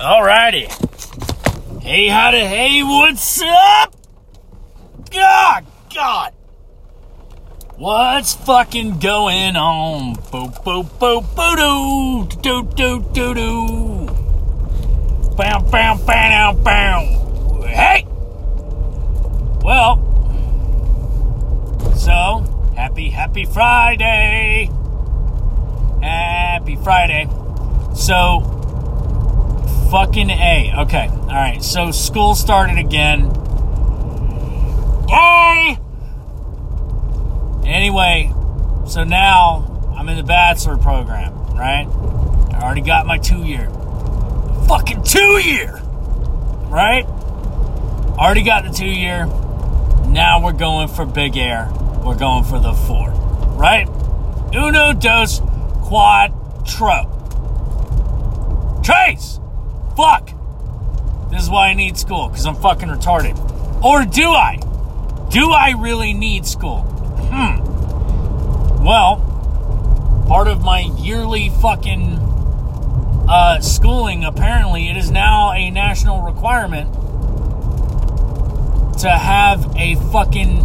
Alrighty. Hey, howdy, hey, what's up? God, God. What's fucking going on? Boo, boo, boo, boo, doo, doo, doo, doo, doo. Bow, bow, bow, bow. Hey! Well, so, happy, happy Friday. Happy Friday. So, fucking A. Okay, alright, so school started again. Yay! Anyway, so now I'm in the bachelor program, right? I already got my two year. Fucking two year! Right? Already got the two year. Now we're going for big air. We're going for the four. Right? Uno, dos, quattro. Trace! Fuck! This is why I need school, because I'm fucking retarded. Or do I? Do I really need school? Hmm. Well, part of my yearly fucking uh, schooling, apparently, it is now a national requirement to have a fucking,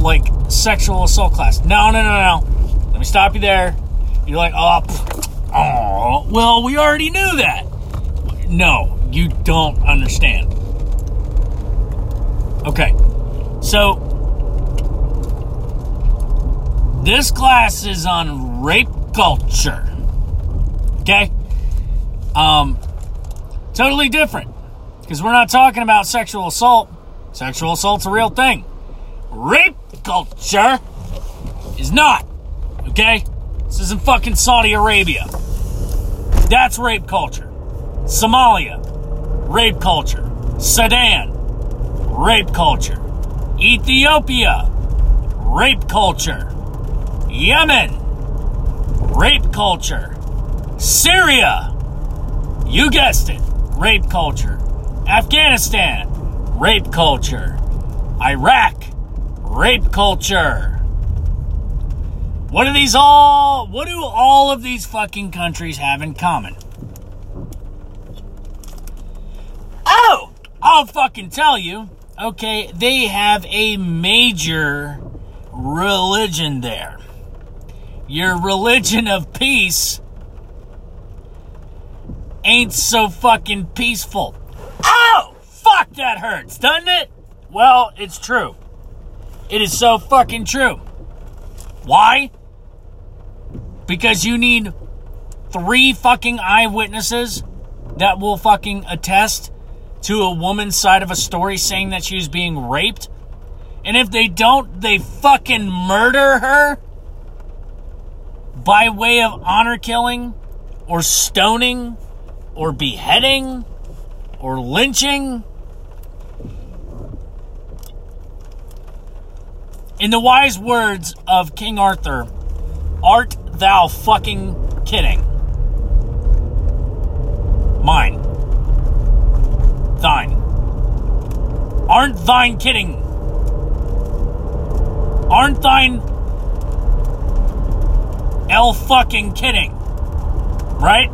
like, sexual assault class. No, no, no, no. Let me stop you there. You're like, oh, oh, well, we already knew that. No, you don't understand. Okay, so this class is on rape culture. Okay? Um, totally different. Because we're not talking about sexual assault. Sexual assault's a real thing. Rape culture is not. Okay? This isn't fucking Saudi Arabia. That's rape culture. Somalia, rape culture. Sudan, rape culture. Ethiopia, rape culture. Yemen, rape culture. Syria, you guessed it, rape culture. Afghanistan, rape culture. Iraq, rape culture. What do these all, what do all of these fucking countries have in common? Oh, I'll fucking tell you. Okay, they have a major religion there. Your religion of peace ain't so fucking peaceful. Oh, fuck, that hurts, doesn't it? Well, it's true. It is so fucking true. Why? Because you need three fucking eyewitnesses that will fucking attest to a woman's side of a story saying that she was being raped. And if they don't, they fucking murder her by way of honor killing or stoning or beheading or lynching. In the wise words of King Arthur, art thou fucking kidding? Mine. Thine. Aren't thine kidding? Aren't thine L fucking kidding? Right?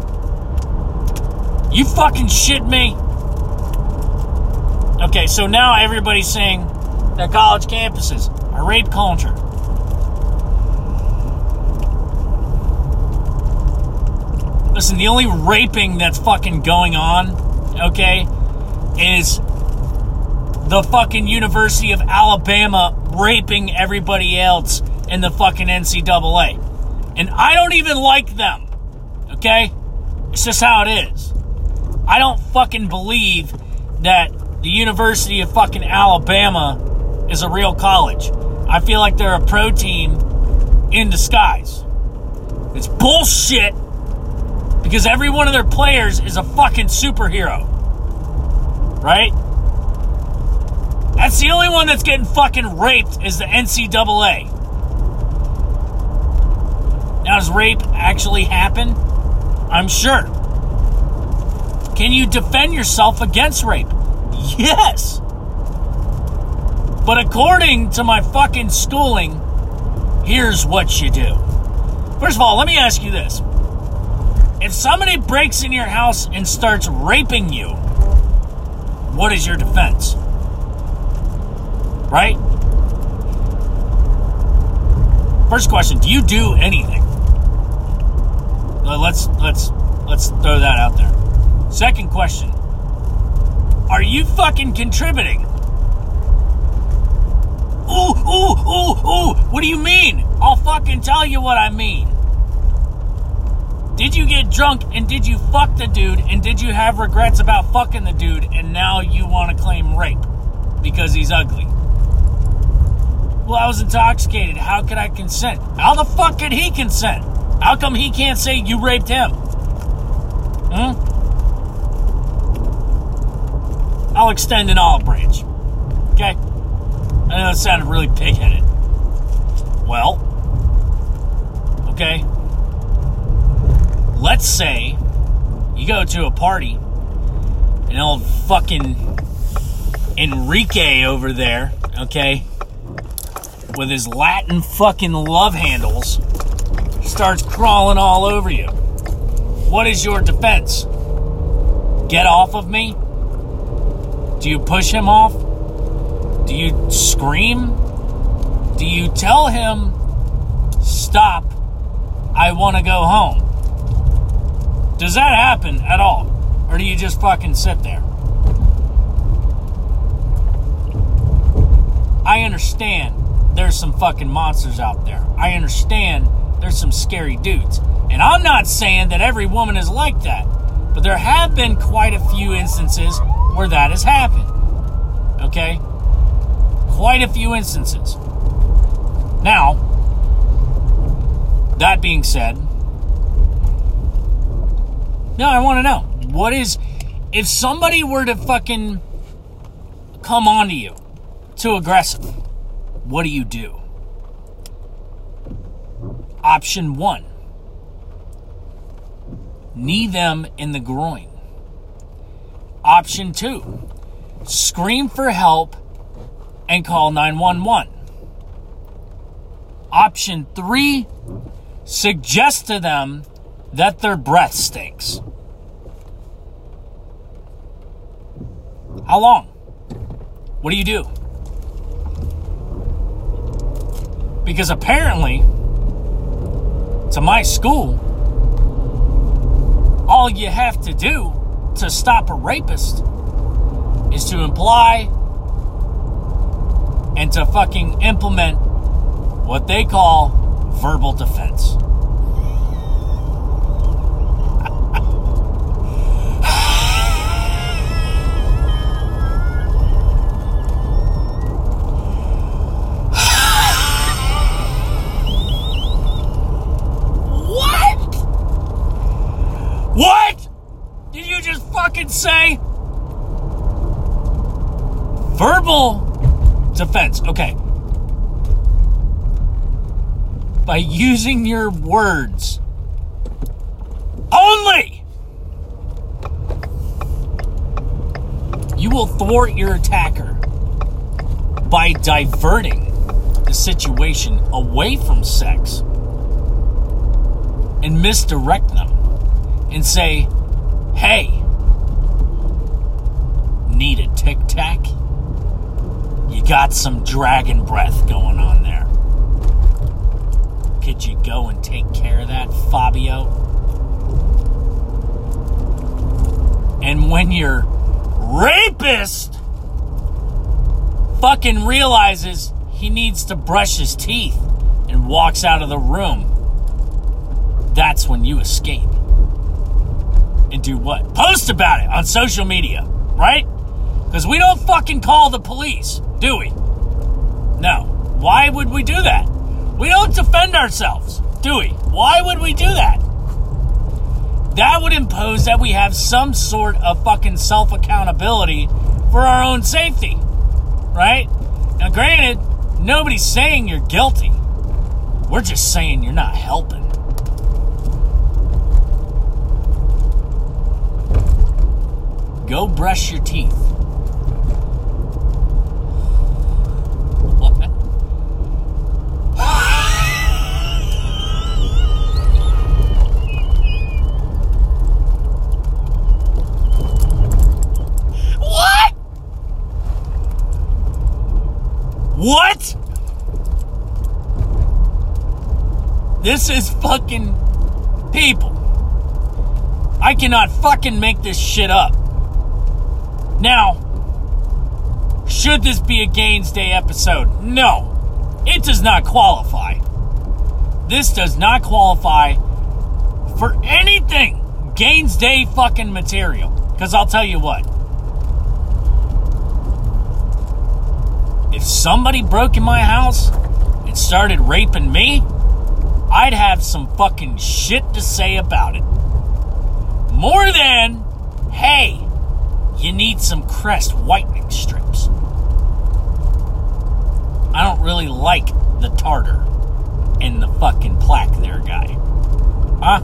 You fucking shit me? Okay, so now everybody's saying that college campuses are rape culture. Listen, the only raping that's fucking going on, okay, is the fucking University of Alabama raping everybody else in the fucking NCAA. And I don't even like them, okay? It's just how it is. I don't fucking believe that the University of fucking Alabama is a real college. I feel like they're a pro team in disguise. It's bullshit because every one of their players is a fucking superhero. Right? That's the only one that's getting fucking raped is the NCAA. Now, does rape actually happen? I'm sure. Can you defend yourself against rape? Yes. But according to my fucking schooling, here's what you do. First of all, let me ask you this. If somebody breaks in your house and starts raping you, what is your defense? Right? First question, do you do anything? Let's let's let's throw that out there. Second question, are you fucking contributing? Ooh, ooh, ooh, ooh. What do you mean? I'll fucking tell you what I mean. Did you get drunk and did you fuck the dude and did you have regrets about fucking the dude and now you want to claim rape because he's ugly? Well, I was intoxicated. How could I consent? How the fuck could he consent? How come he can't say you raped him? Hmm? I'll extend an olive branch. Okay? I know it sounded really pig headed. Well, okay. Let's say you go to a party and old fucking Enrique over there, okay, with his Latin fucking love handles starts crawling all over you. What is your defense? Get off of me? Do you push him off? Do you scream? Do you tell him, stop, I want to go home? Does that happen at all? Or do you just fucking sit there? I understand there's some fucking monsters out there. I understand there's some scary dudes. And I'm not saying that every woman is like that, but there have been quite a few instances where that has happened. Okay? Quite a few instances. Now, that being said, now I want to know what is if somebody were to fucking come on to you too aggressive, what do you do? Option one knee them in the groin. Option two scream for help and call 911. Option three suggest to them that their breath stinks. How long? What do you do? Because apparently, to my school, all you have to do to stop a rapist is to imply and to fucking implement what they call verbal defense. What? Did you just fucking say? Verbal defense. Okay. By using your words only, you will thwart your attacker by diverting the situation away from sex and misdirect them and say, hey, need a tic tac? You got some dragon breath going on there. Could you go and take care of that, Fabio? And when your rapist fucking realizes he needs to brush his teeth and walks out of the room, that's when you escape and do what? Post about it on social media, right? Because we don't fucking call the police, do we? No. Why would we do that? We don't defend ourselves, do we? Why would we do that? That would impose that we have some sort of fucking self accountability for our own safety, right? Now, granted, nobody's saying you're guilty. We're just saying you're not helping. Go brush your teeth. What? This is fucking people. I cannot fucking make this shit up. Now, should this be a Gaines Day episode? No. It does not qualify. This does not qualify for anything Gaines Day fucking material. Because I'll tell you what. If somebody broke in my house and started raping me, I'd have some fucking shit to say about it. More than, hey, you need some crest whitening strips. I don't really like the tartar and the fucking plaque there, guy. Huh?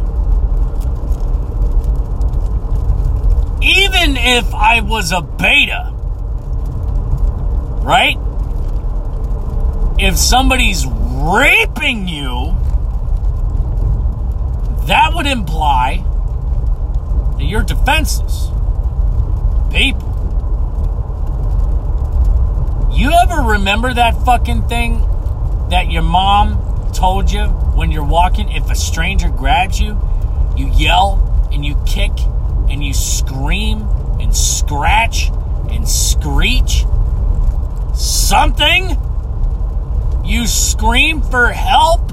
Even if I was a beta, right? If somebody's raping you, that would imply that you're defenseless. People. You ever remember that fucking thing that your mom told you when you're walking? If a stranger grabs you, you yell and you kick and you scream and scratch and screech something? You scream for help?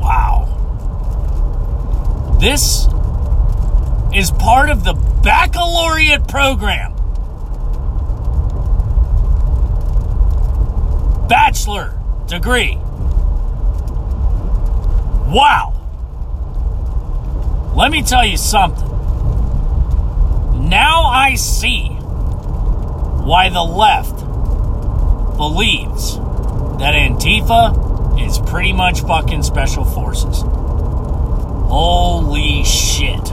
Wow. This is part of the baccalaureate program. Bachelor degree. Wow. Let me tell you something. Now I see why the left believes that Antifa is pretty much fucking special forces. Holy shit.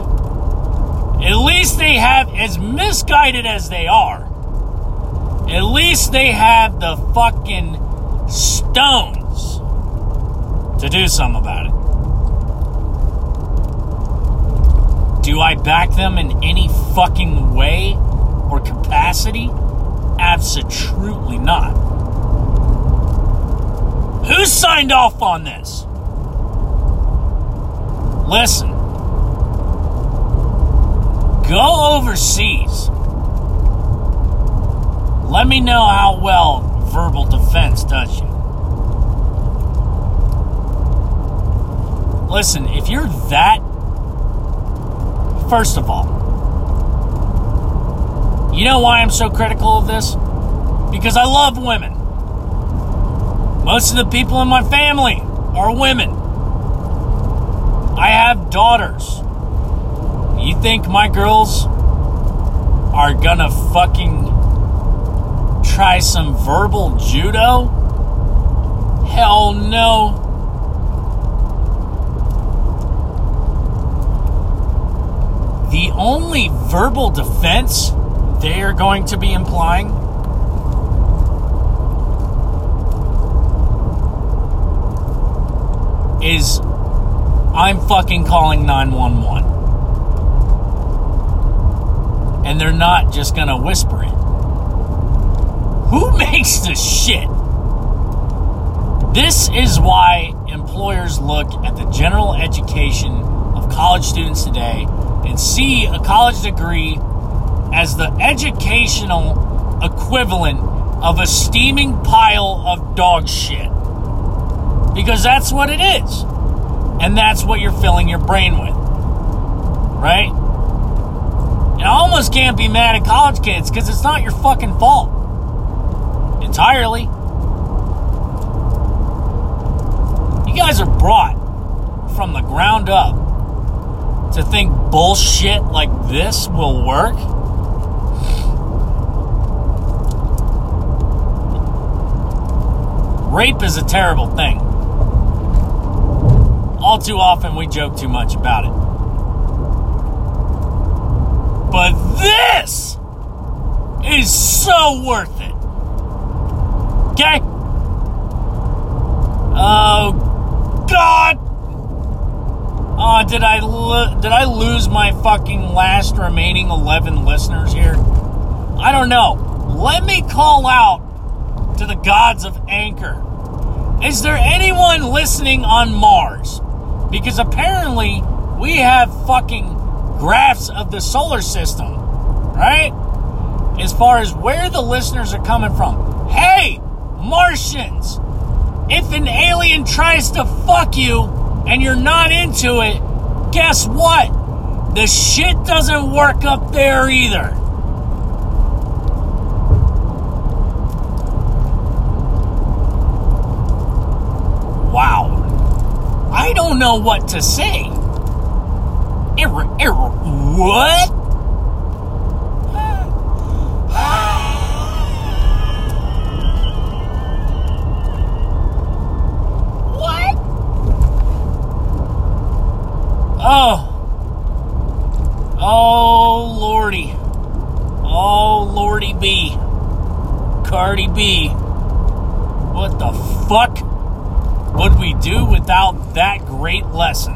At least they have, as misguided as they are, at least they have the fucking stones to do something about it. Do I back them in any fucking way or capacity? Absolutely not. Who signed off on this? Listen. Go overseas. Let me know how well verbal defense does you. Listen, if you're that First of all, you know why I'm so critical of this? Because I love women. Most of the people in my family are women. I have daughters. You think my girls are gonna fucking try some verbal judo? Hell no. the only verbal defense they are going to be implying is I'm fucking calling 911. And they're not just to whisper it. Who makes this shit? This is why employers look at the general education of college students today and see a college degree as the educational equivalent of a steaming pile of dog shit. Because that's what it is. And that's what you're filling your brain with. Right? And I almost can't be mad at college kids because it's not your fucking fault. Entirely. You guys are brought from the ground up to think bullshit like this will work? Rape is a terrible thing. All too often we joke too much about it. But this is so worth it. Okay? Oh, God Oh, did I lo- did I lose my fucking last remaining 11 listeners here? I don't know. let me call out to the gods of Anchor. Is there anyone listening on Mars? Because apparently we have fucking graphs of the solar system, right? As far as where the listeners are coming from. Hey, Martians! If an alien tries to fuck you and you're not into it, guess what? The shit doesn't work up there either. Wow. I don't know what to say. Error, error, what? what? Oh. Oh, Lordy. Oh, Lordy B. Cardi B. What the fuck would we do without that great lesson?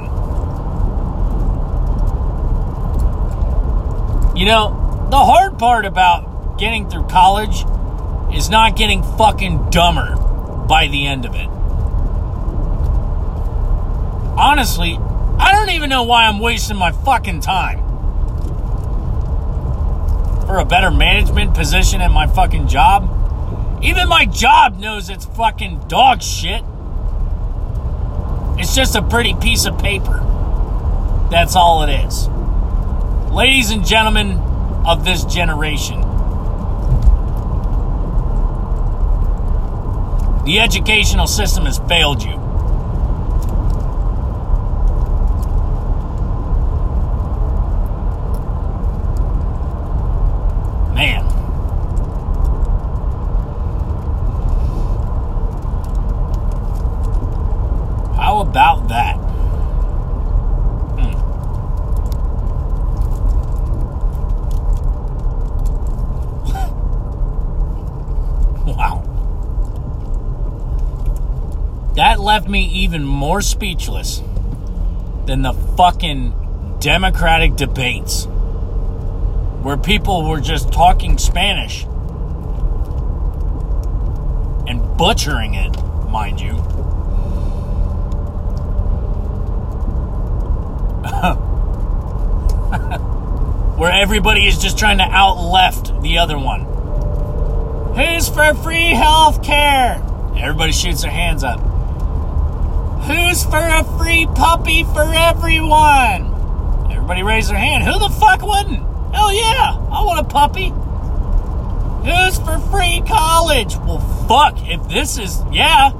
You know, the hard part about getting through college is not getting fucking dumber by the end of it. Honestly, I don't even know why I'm wasting my fucking time. For a better management position at my fucking job? Even my job knows it's fucking dog shit. It's just a pretty piece of paper. That's all it is. Ladies and gentlemen of this generation, the educational system has failed you. Man. How about that? Hmm. wow. That left me even more speechless than the fucking Democratic debates where people were just talking Spanish and butchering it, mind you. where everybody is just trying to out left the other one. Who's for free health care? Everybody shoots their hands up. Who's for a free puppy for everyone? Everybody raise their hand. Who the fuck wouldn't? Hell yeah, I want a puppy. Who's for free college? Well, fuck, if this is, yeah,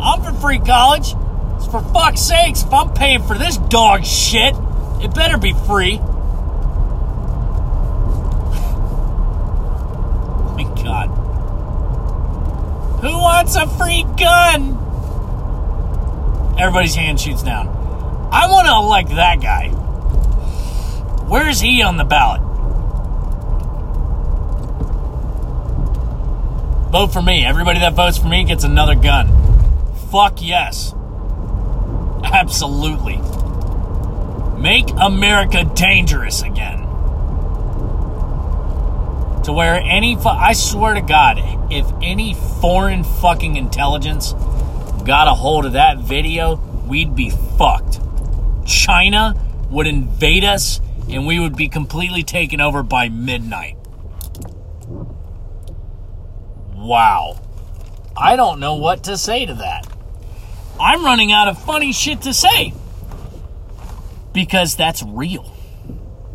I'm for free college. It's for fuck's sakes, if I'm paying for this dog shit, it better be free. My God. Who wants a free gun? Everybody's hand shoots down. I want to elect that guy. Where is he on the ballot? Vote for me. Everybody that votes for me gets another gun. Fuck yes. Absolutely. Make America dangerous again. To where any, I swear to God, if any foreign fucking intelligence got a hold of that video, we'd be fucked. China would invade us and we would be completely taken over by midnight. Wow. I don't know what to say to that. I'm running out of funny shit to say. Because that's real.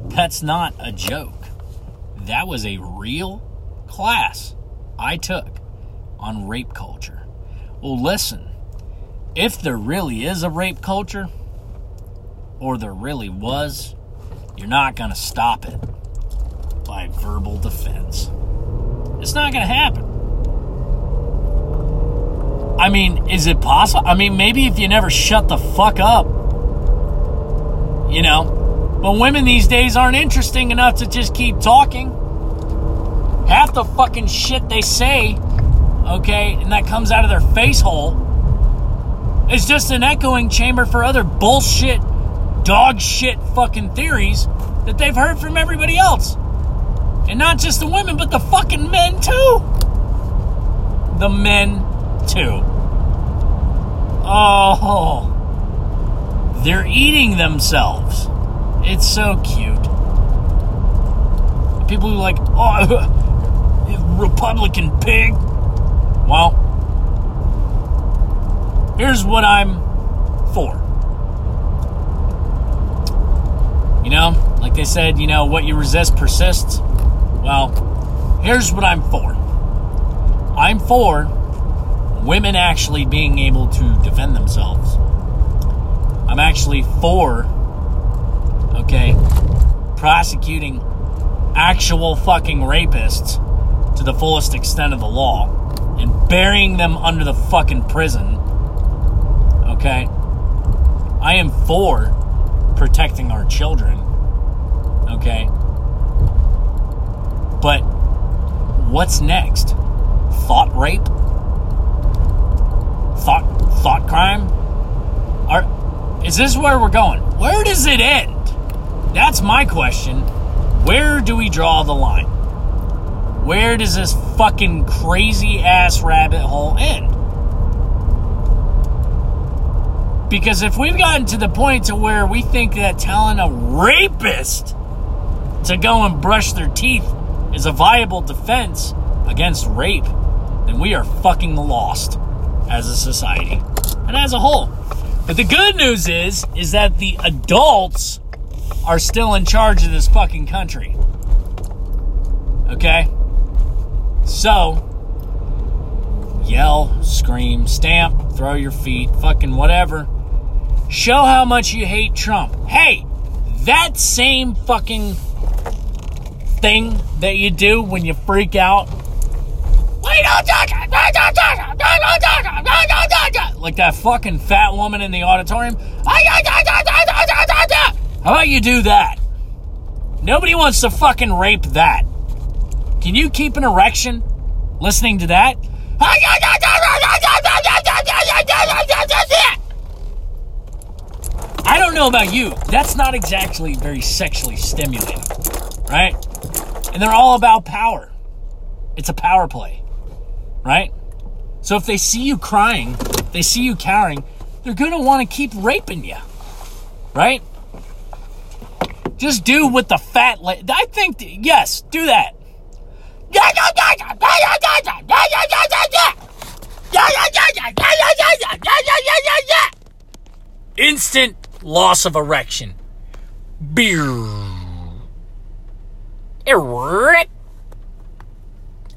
That's not a joke. That was a real class I took on rape culture. Well, listen, if there really is a rape culture, or there really was, you're not going to stop it by verbal defense. It's not going to happen. I mean, is it possible? I mean, maybe if you never shut the fuck up, you know. But women these days aren't interesting enough to just keep talking. Half the fucking shit they say, okay, and that comes out of their face hole, is just an echoing chamber for other bullshit, dog shit fucking theories that they've heard from everybody else. And not just the women, but the fucking men too. The men too. Oh, they're eating themselves. It's so cute. People who like, oh, Republican pig. Well, here's what I'm for. You know, like they said, you know, what you resist persists. Well, here's what I'm for. I'm for women actually being able to defend themselves. I'm actually for, okay, prosecuting actual fucking rapists to the fullest extent of the law and burying them under the fucking prison. Okay? I am for protecting our children. Okay? But what's next? Thought rape? Thought thought crime? Are is this where we're going? Where does it end? That's my question. Where do we draw the line? Where does this fucking crazy ass rabbit hole end? Because if we've gotten to the point to where we think that telling a rapist to go and brush their teeth is a viable defense against rape, then we are fucking lost as a society and as a whole. But the good news is, is that the adults are still in charge of this fucking country. Okay? So, yell, scream, stamp, throw your feet, fucking whatever. Show how much you hate Trump. Hey, that same fucking thing that you do when you freak out. Like that fucking fat woman in the auditorium. How about you do that? Nobody wants to fucking rape that. Can you keep an erection listening to that? I don't know about you. That's not exactly very sexually stimulating, right? And they're all about power. It's a power play, right? So if they see you crying, they see you cowering, they're going to want to keep raping you, right? Just do what the fat. La- I think yes, do that. Instant loss of erection. Beer. Erect.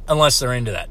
Unless they're into that.